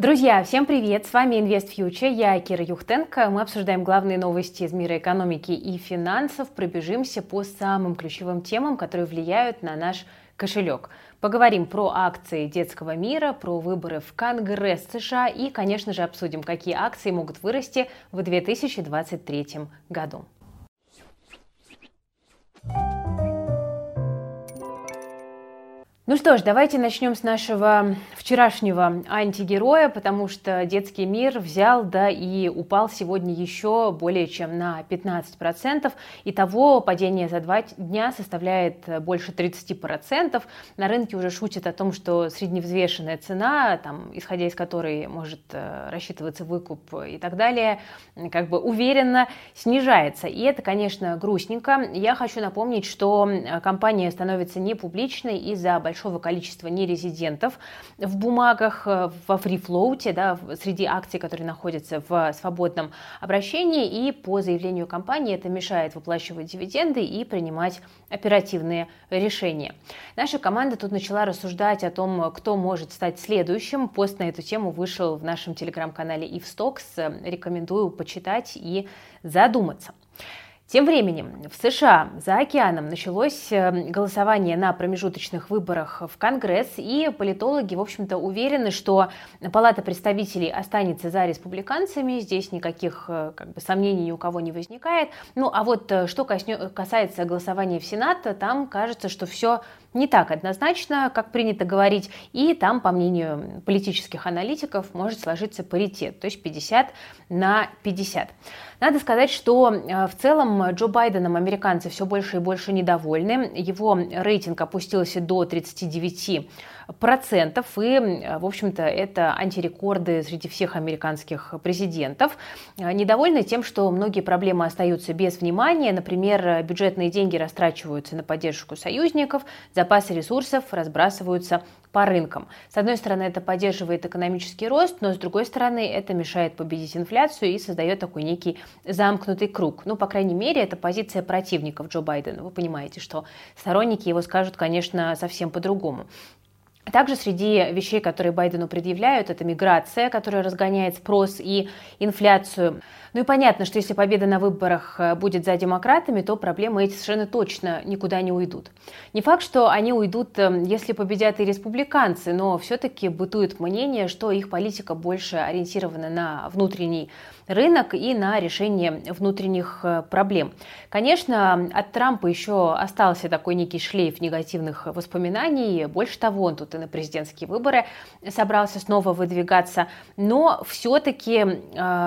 Друзья, всем привет! С вами Invest Future, я Кира Юхтенко. Мы обсуждаем главные новости из мира экономики и финансов, пробежимся по самым ключевым темам, которые влияют на наш кошелек. Поговорим про акции детского мира, про выборы в Конгресс США и, конечно же, обсудим, какие акции могут вырасти в 2023 году. Ну что ж, давайте начнем с нашего вчерашнего антигероя, потому что детский мир взял, да, и упал сегодня еще более чем на 15%. Итого падение за два дня составляет больше 30%. На рынке уже шутят о том, что средневзвешенная цена, там, исходя из которой может э, рассчитываться выкуп и так далее, как бы уверенно снижается. И это, конечно, грустненько. Я хочу напомнить, что компания становится не публичной из-за большого количества нерезидентов в бумагах, э, во фрифлоуте, да, среди акций, которые находятся в свободном обращении, и по заявлению компании это мешает выплачивать дивиденды и принимать оперативные решения. Наша команда тут начала рассуждать о том, кто может стать следующим. Пост на эту тему вышел в нашем телеграм-канале Ивстокс. Рекомендую почитать и задуматься. Тем временем в США за океаном началось э, голосование на промежуточных выборах в Конгресс, и политологи, в общем-то, уверены, что Палата представителей останется за республиканцами, здесь никаких э, как бы, сомнений ни у кого не возникает. Ну а вот э, что касается голосования в Сенат, там кажется, что все не так однозначно, как принято говорить, и там, по мнению политических аналитиков, может сложиться паритет, то есть 50 на 50. Надо сказать, что э, в целом Джо Байденом американцы все больше и больше недовольны. Его рейтинг опустился до 39 процентов, и, в общем-то, это антирекорды среди всех американских президентов. Недовольны тем, что многие проблемы остаются без внимания, например, бюджетные деньги растрачиваются на поддержку союзников, запасы ресурсов разбрасываются по рынкам. С одной стороны, это поддерживает экономический рост, но с другой стороны, это мешает победить инфляцию и создает такой некий замкнутый круг. Ну, по крайней мере, это позиция противников Джо Байдена. Вы понимаете, что сторонники его скажут, конечно, совсем по-другому. Также среди вещей, которые Байдену предъявляют, это миграция, которая разгоняет спрос и инфляцию. Ну и понятно, что если победа на выборах э, будет за демократами, то проблемы эти совершенно точно никуда не уйдут. Не факт, что они уйдут, э, если победят и республиканцы, но все-таки бытует мнение, что их политика больше ориентирована на внутренний рынок и на решение внутренних э, проблем. Конечно, от Трампа еще остался такой некий шлейф негативных воспоминаний. Больше того, он тут и на президентские выборы собрался снова выдвигаться. Но все-таки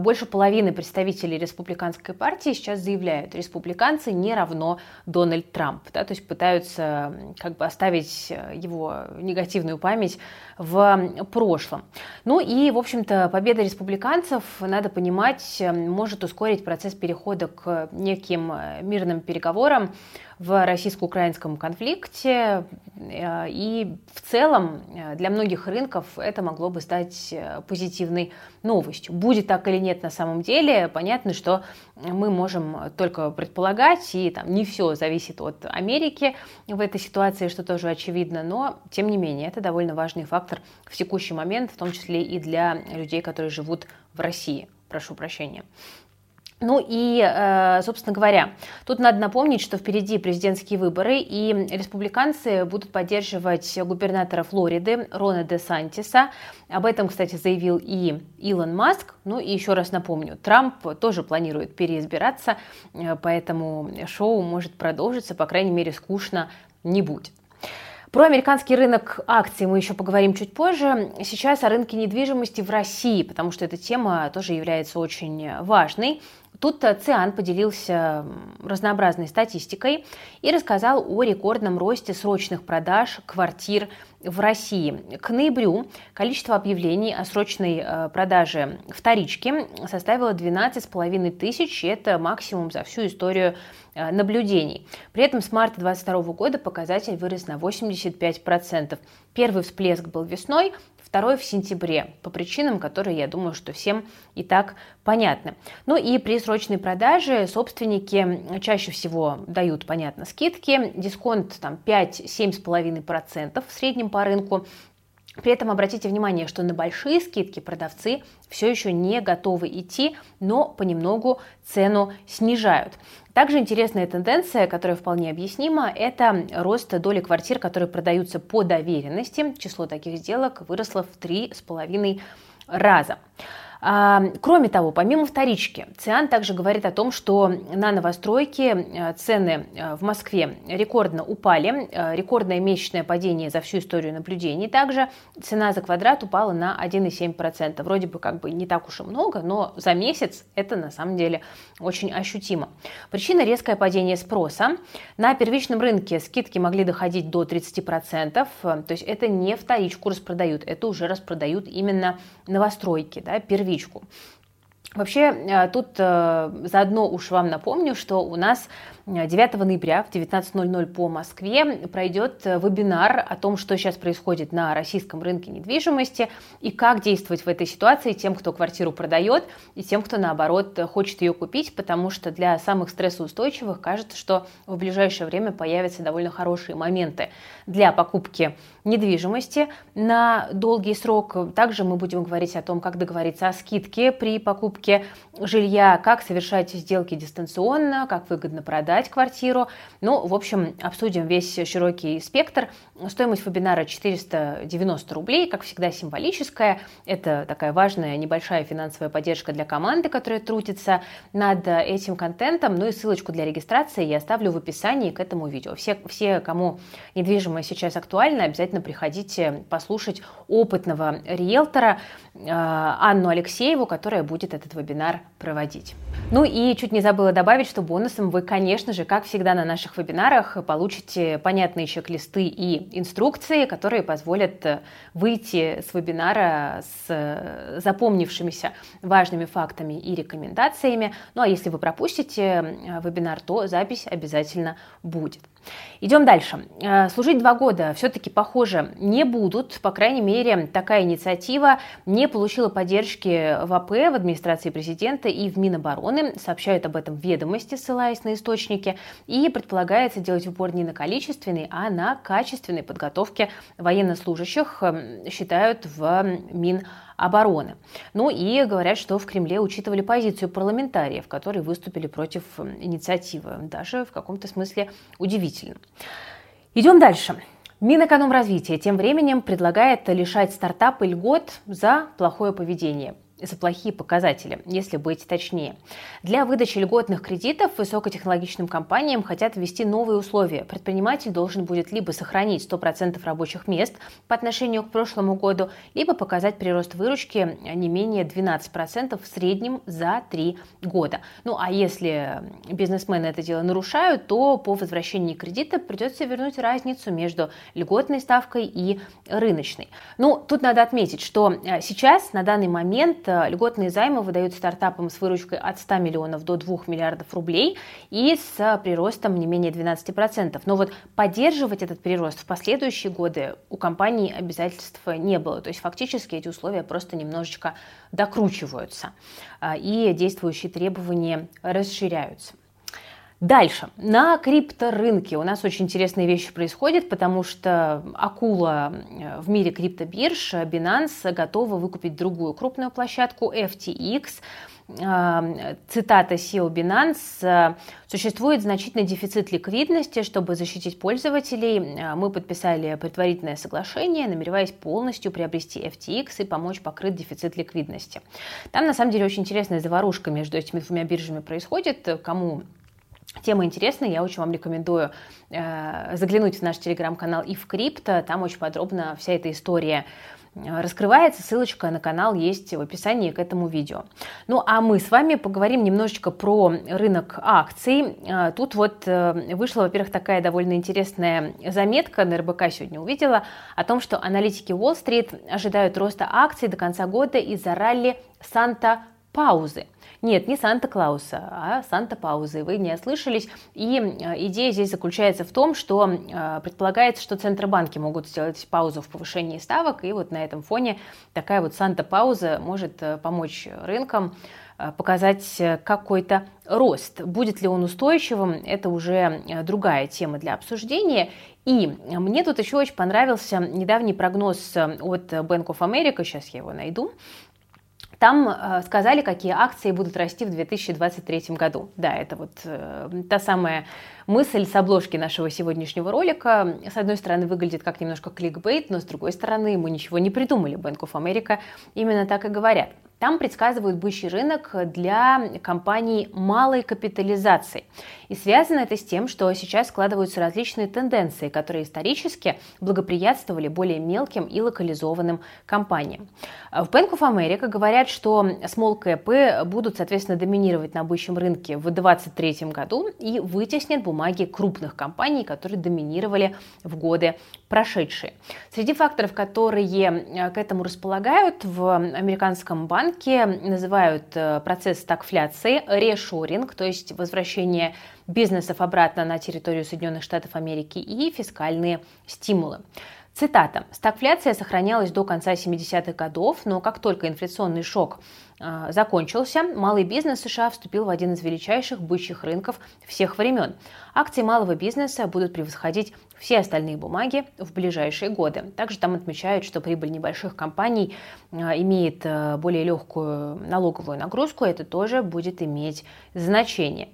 больше половины представители республиканской партии сейчас заявляют, республиканцы не равно Дональд Трамп, да, то есть пытаются как бы оставить э, его негативную память в прошлом. Ну и, в общем-то, победа республиканцев, надо понимать, может ускорить процесс перехода к неким э, мирным переговорам, в российско-украинском конфликте. Э, и в целом э, для многих рынков это могло бы стать э, позитивной новостью. Будет так или нет на самом деле, понятно, что мы можем только предполагать, и там не все зависит от Америки в этой ситуации, что тоже очевидно, но тем не менее это довольно важный фактор в текущий момент, в том числе и для людей, которые живут в России. Прошу прощения. Ну и, э, собственно говоря, тут надо напомнить, что впереди президентские выборы, и республиканцы будут поддерживать губернатора Флориды Рона де Сантиса. Об этом, кстати, заявил и Илон Маск. Ну и еще раз напомню, Трамп тоже планирует переизбираться, э, поэтому шоу может продолжиться, по крайней мере, скучно не будет. Про американский рынок акций мы еще поговорим чуть позже. Сейчас о рынке недвижимости в России, потому что эта тема тоже является очень важной. Тут Циан поделился разнообразной статистикой и рассказал о рекордном росте срочных продаж квартир в России. К ноябрю количество объявлений о срочной э, продаже вторички составило 12,5 тысяч, это максимум за всю историю э, наблюдений. При этом с марта 2022 года показатель вырос на 85%. Первый всплеск был весной, второй в сентябре, по причинам, которые, я думаю, что всем и так понятны. Ну и при срочной продаже собственники чаще всего дают, понятно, скидки, дисконт там 5-7,5% в среднем по рынку, При этом обратите внимание, что на большие скидки продавцы все еще не готовы идти, но понемногу цену снижают. Также интересная тенденция, которая вполне объяснима, это рост доли квартир, которые продаются по доверенности. Число таких сделок выросло в 3,5 раза. А, кроме того, помимо вторички, ЦИАН также говорит о том, что на новостройки э, цены э, в Москве рекордно упали, э, рекордное месячное падение за всю историю наблюдений. Также цена за квадрат упала на 1,7%. Вроде бы как бы не так уж и много, но за месяц это на самом деле очень ощутимо. Причина – резкое падение спроса. На первичном рынке скидки могли доходить до 30%, то есть это не вторичку распродают, это уже распродают именно новостройки, да, первичку. Вообще, э, тут э, заодно уж вам напомню, что у нас 9 ноября в 19.00 по Москве пройдет э, вебинар о том, что сейчас происходит на российском рынке недвижимости и как действовать в этой ситуации тем, кто квартиру продает, и тем, кто, наоборот, хочет ее купить, потому что для самых стрессоустойчивых кажется, что в ближайшее время появятся довольно хорошие моменты для покупки недвижимости на долгий срок. Также мы будем говорить о том, как договориться о скидке при покупке жилья, как совершать сделки дистанционно, как выгодно продать продать квартиру. Ну, в общем, обсудим весь широкий спектр. Стоимость вебинара 490 рублей, как всегда, символическая. Это такая важная небольшая финансовая поддержка для команды, которая трудится над этим контентом. Ну и ссылочку для регистрации я оставлю в описании к этому видео. Все, все кому недвижимость сейчас актуальна, обязательно приходите послушать опытного риэлтора э, Анну Алексееву, которая будет этот вебинар проводить. Ну и чуть не забыла добавить, что бонусом вы, конечно же, как всегда на наших вебинарах, получите понятные чек-листы и инструкции, которые позволят э, выйти с вебинара с э, запомнившимися важными фактами и рекомендациями. Ну а если вы пропустите э, вебинар, то запись обязательно будет. Идем дальше. Э, служить два года все-таки, похоже, не будут. По крайней мере, такая инициатива не получила поддержки в АП, в администрации президента и в Минобороны. Сообщают об этом ведомости, ссылаясь на источники. И предполагается делать упор не на количественной, а на качественной подготовке военнослужащих, эм, считают в Минобороны обороны. Ну и говорят, что в Кремле учитывали позицию парламентариев, которые выступили против инициативы. Даже в каком-то смысле удивительно. Идем дальше. Минэкономразвития тем временем предлагает лишать стартапы льгот за плохое поведение – за плохие показатели, если быть точнее. Для выдачи льготных кредитов высокотехнологичным компаниям хотят ввести новые условия. Предприниматель должен будет либо сохранить 100% рабочих мест по отношению к прошлому году, либо показать прирост выручки не менее 12% в среднем за 3 года. Ну а если бизнесмены это дело нарушают, то по возвращении кредита придется вернуть разницу между льготной ставкой и рыночной. Ну, тут надо отметить, что э, сейчас, на данный момент, льготные займы выдают стартапам с выручкой от 100 миллионов до 2 миллиардов рублей и с приростом не менее 12%. Но вот поддерживать этот прирост в последующие годы у компаний обязательства не было. То есть фактически эти условия просто немножечко докручиваются а, и действующие требования расширяются. Дальше. На крипторынке у нас очень интересные вещи происходят, потому что акула э, в мире криптобирж Binance готова выкупить другую крупную площадку FTX. Э, цитата SEO Binance. Существует значительный дефицит ликвидности. Чтобы защитить пользователей, э, мы подписали предварительное соглашение, намереваясь полностью приобрести FTX и помочь покрыть дефицит ликвидности. Там, на самом деле, очень интересная заварушка между этими двумя биржами происходит. Кому Тема интересная, я очень вам рекомендую э, заглянуть в наш телеграм-канал и в крипто, там очень подробно вся эта история э, раскрывается, ссылочка на канал есть в описании к этому видео. Ну а мы с вами поговорим немножечко про рынок акций. Э, тут вот э, вышла, во-первых, такая довольно интересная заметка, на РБК сегодня увидела, о том, что аналитики Уолл-стрит ожидают роста акций до конца года из-за ралли Санта-Паузы. Нет, не Санта-Клауса, а Санта-Паузы. Вы не ослышались. И э, идея здесь заключается в том, что э, предполагается, что центробанки могут сделать паузу в повышении ставок, и вот на этом фоне такая вот Санта-Пауза может э, помочь рынкам показать какой-то рост. Будет ли он устойчивым, это уже другая тема для обсуждения. И мне тут еще очень понравился недавний прогноз от Bank of America, сейчас я его найду, там э, сказали, какие акции будут расти в 2023 году. Да, это вот э, та самая мысль с обложки нашего сегодняшнего ролика. С одной стороны, выглядит как немножко кликбейт, но с другой стороны, мы ничего не придумали. Bank of America именно так и говорят. Там предсказывают бычий рынок для компаний малой капитализации. И связано это с тем, что сейчас складываются различные тенденции, которые исторически благоприятствовали более мелким и локализованным компаниям. В Bank of America говорят, что small cap будут, соответственно, доминировать на бычьем рынке в 2023 году и вытеснят бумаги крупных компаний, которые доминировали в годы прошедшие. Среди факторов, которые к этому располагают в американском банке, банки называют э, процесс стагфляции решоринг, то есть возвращение бизнесов обратно на территорию Соединенных Штатов Америки и фискальные стимулы. Цитата. «Стагфляция сохранялась до конца 70-х годов, но как только инфляционный шок э, закончился, малый бизнес США вступил в один из величайших бычьих рынков всех времен. Акции малого бизнеса будут превосходить все остальные бумаги в ближайшие годы. Также там отмечают, что прибыль небольших компаний э, имеет э, более легкую налоговую нагрузку, это тоже будет иметь значение.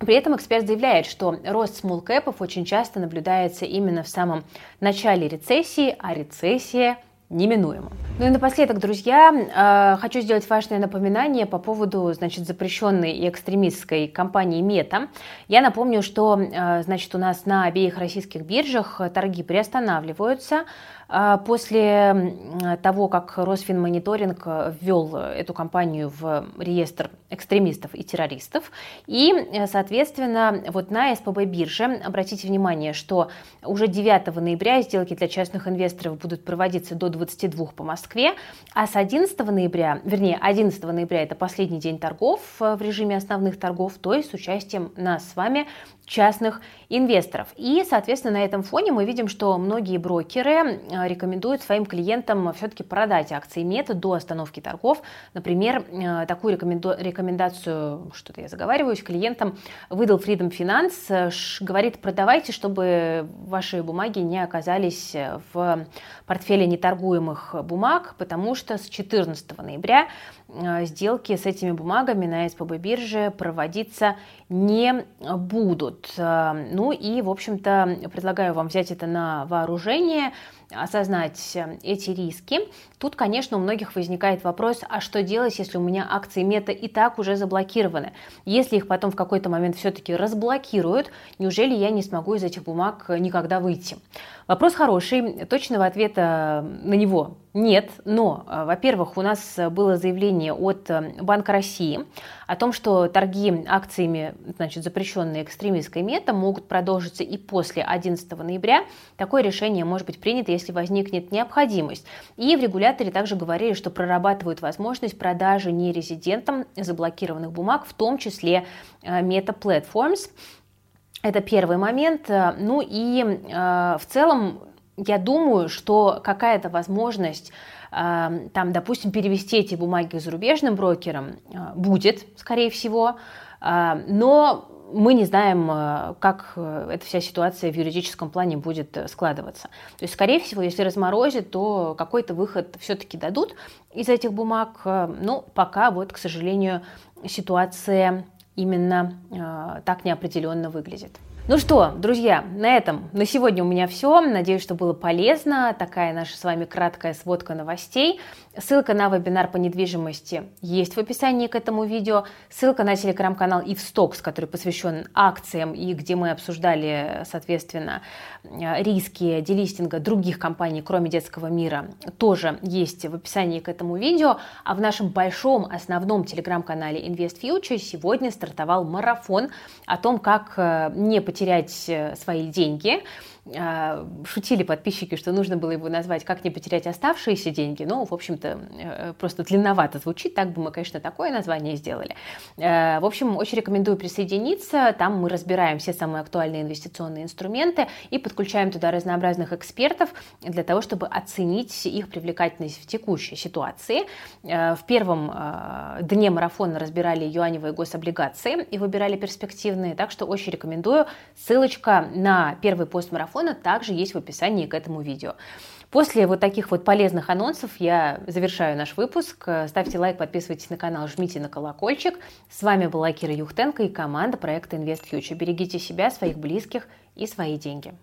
При этом эксперт заявляет, что рост смолкэпов очень часто наблюдается именно в самом начале рецессии, а рецессия неминуемо. Ну и напоследок, друзья, э, хочу сделать важное напоминание по поводу, значит, запрещенной и экстремистской компании Мета. Я напомню, что, э, значит, у нас на обеих российских биржах торги приостанавливаются. А, после того, как Росфинмониторинг ввел эту компанию в реестр экстремистов и террористов, и, соответственно, вот на СПБ бирже, обратите внимание, что уже 9 ноября сделки для частных инвесторов будут проводиться до 22 по Москве, а с 11 ноября, вернее, 11 ноября это последний день торгов в режиме основных торгов, то есть с участием нас с вами частных инвесторов. И, соответственно, на этом фоне мы видим, что многие брокеры э, рекомендуют своим клиентам все-таки продать акции Мета до остановки торгов. Например, э, такую рекоменду... рекомендацию, что-то я заговариваюсь, клиентам выдал Freedom Finance, говорит, продавайте, чтобы ваши бумаги не оказались в портфеле неторгуемых бумаг, потому что с 14 ноября э, сделки с этими бумагами на СПБ бирже проводиться не будут. Э, ну и, в общем-то, предлагаю вам взять это на вооружение, осознать эти риски. Тут, конечно, у многих возникает вопрос, а что делать, если у меня акции мета и так уже заблокированы? Если их потом в какой-то момент все-таки разблокируют, неужели я не смогу из этих бумаг никогда выйти? Вопрос хороший, точного ответа на него нет, но, э, во-первых, у нас было заявление от э, Банка России о том, что торги акциями, значит, запрещенные экстремистской мета, могут продолжиться и после 11 ноября. Такое решение может быть принято, если возникнет необходимость. И в регуляторе также говорили, что прорабатывают возможность продажи нерезидентам заблокированных бумаг, в том числе э, Meta Platforms. Это первый момент. Ну и э, в целом я думаю, что какая-то возможность э, там, допустим, перевести эти бумаги зарубежным брокерам э, будет, скорее всего, э, но мы не знаем, как эта вся ситуация в юридическом плане будет складываться. То есть, скорее всего, если разморозит, то какой-то выход все-таки дадут из этих бумаг. Но пока вот, к сожалению, ситуация именно так неопределенно выглядит. Ну что, друзья, на этом на сегодня у меня все. Надеюсь, что было полезно. Такая наша с вами краткая сводка новостей. Ссылка на вебинар по недвижимости есть в описании к этому видео. Ссылка на телеграм-канал Ивстокс, который посвящен акциям и где мы обсуждали, соответственно, риски делистинга других компаний, кроме детского мира, тоже есть в описании к этому видео. А в нашем большом основном телеграм-канале Invest Future сегодня стартовал марафон о том, как э, не потерять потерять э, свои деньги, шутили подписчики, что нужно было его назвать «Как не потерять оставшиеся деньги». Ну, в общем-то, э, просто длинновато звучит, так бы мы, конечно, такое название сделали. Э, в общем, очень рекомендую присоединиться. Там мы разбираем все самые актуальные инвестиционные инструменты и подключаем туда разнообразных экспертов для того, чтобы оценить их привлекательность в текущей ситуации. Э, в первом дне марафона разбирали юаневые гособлигации и выбирали перспективные, так что очень рекомендую. Ссылочка на первый пост марафона телефона также есть в описании к этому видео. После вот таких вот полезных анонсов я завершаю наш выпуск. Ставьте лайк, подписывайтесь на канал, жмите на колокольчик. С вами была Кира Юхтенко и команда проекта Invest Future. Берегите себя, своих близких и свои деньги.